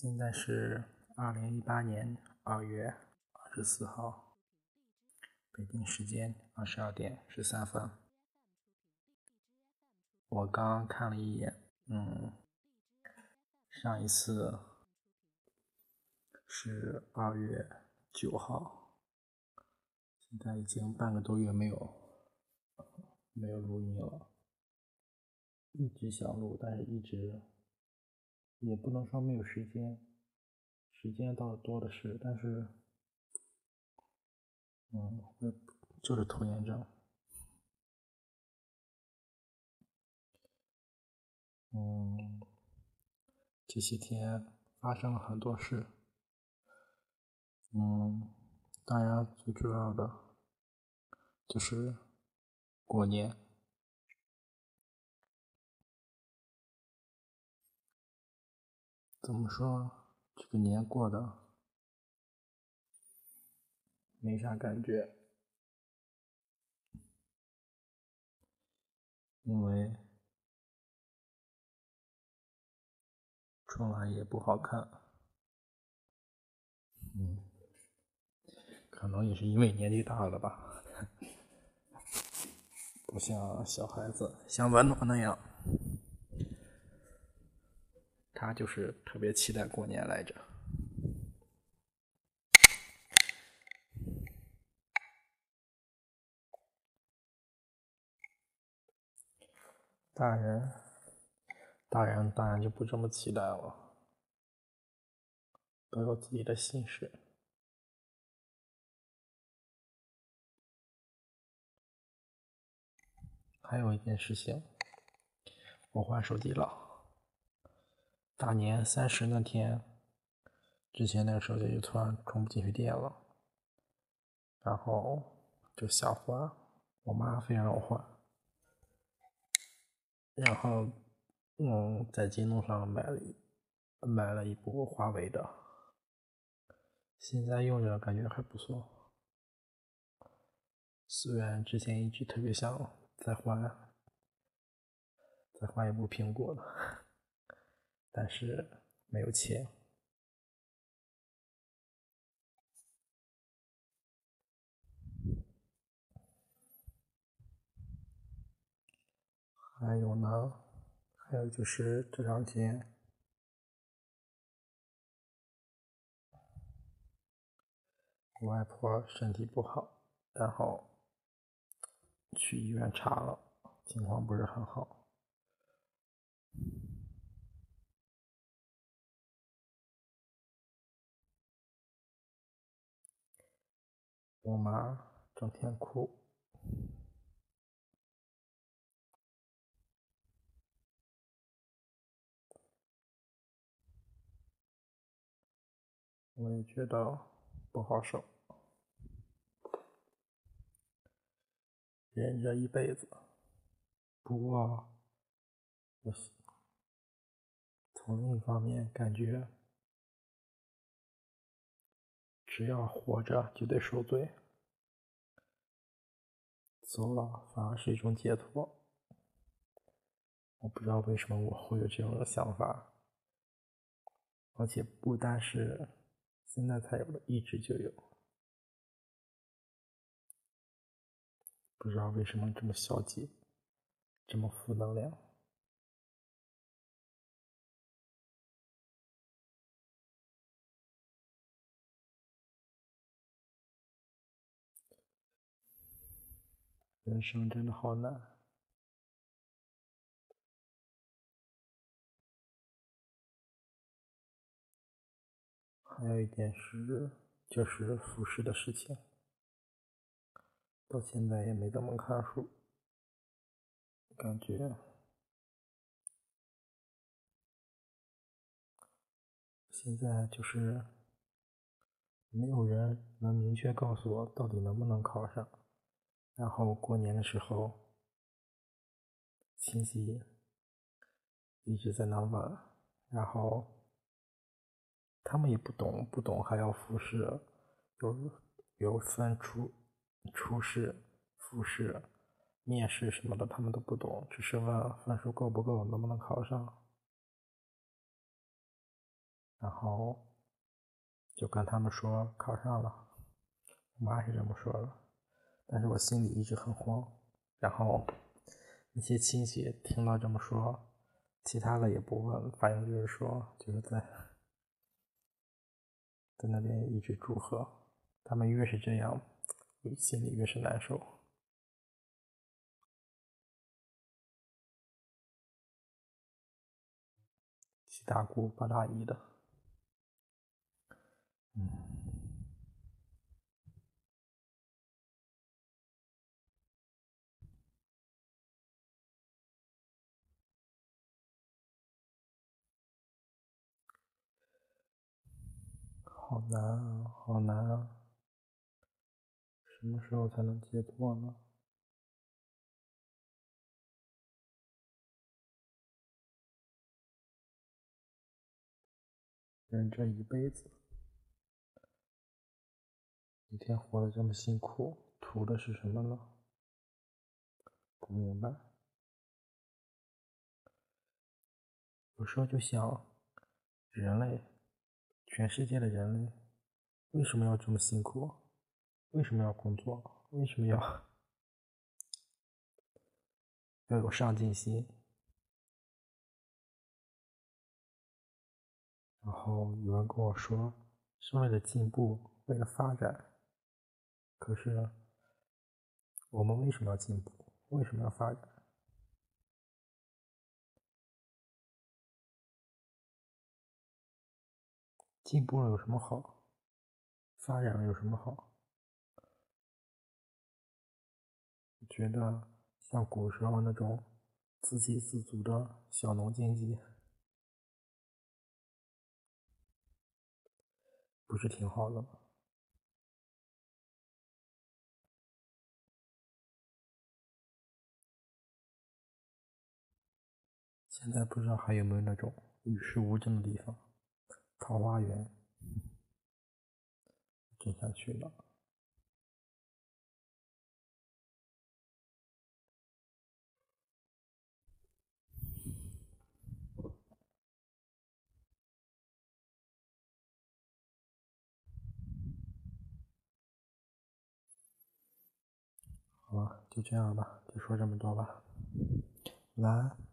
现在是二零一八年二月二十四号，北京时间二十二点十三分。我刚看了一眼，嗯，上一次是二月九号，现在已经半个多月没有没有录音了，一直想录，但是一直。也不能说没有时间，时间倒是多的是，但是，嗯，就是拖延症。嗯，这些天发生了很多事，嗯，当然最主要的就是过年。怎么说？这个年过的没啥感觉，因为春晚也不好看。嗯，可能也是因为年纪大了吧，不像小孩子像文诺那样。他就是特别期待过年来着。大人，大人当然就不这么期待了，都有自己的心事。还有一件事情，我换手机了。大年三十那天，之前那个手机就突然充不进去电了，然后就想换，我妈非让我换，然后嗯，在京东上买了买了一部华为的，现在用着感觉还不错，虽然之前一直特别想再换再换一部苹果的。但是没有钱，还有呢，还有就是这两天，我外婆身体不好，然后去医院查了，情况不是很好。我妈整天哭，我也觉得不好受，忍着一辈子。不过，我从另一方面感觉。只要活着就得受罪，走了反而是一种解脱。我不知道为什么我会有这种想法，而且不单是现在才有的，一直就有。不知道为什么这么消极，这么负能量。人生真的好难。还有一件事，就是复试的事情，到现在也没怎么看书，感觉现在就是没有人能明确告诉我到底能不能考上。然后过年的时候，亲戚一直在那问，然后他们也不懂，不懂还要复试，有有分初初试、复试、面试什么的，他们都不懂，只是问分数够不够，能不能考上。然后就跟他们说考上了，我妈是这么说的，但是我心里一直很慌。然后那些亲戚听到这么说，其他的也不问，反正就是说就是在在那边一直祝贺。他们越是这样，心里越是难受。七大姑八大姨的，嗯。好难啊，好难啊！什么时候才能解脱呢？人这一辈子，一天活得这么辛苦，图的是什么呢？不明白。有时候就想，人类。全世界的人类为什么要这么辛苦？为什么要工作？为什么要要有上进心？然后有人跟我说是为了进步，为了发展。可是我们为什么要进步？为什么要发展？进步了有什么好？发展了有什么好？觉得像古时候那种自给自足的小农经济，不是挺好的吗？现在不知道还有没有那种与世无争的地方。桃花源，真想去了。好了，就这样吧，就说这么多吧，晚安。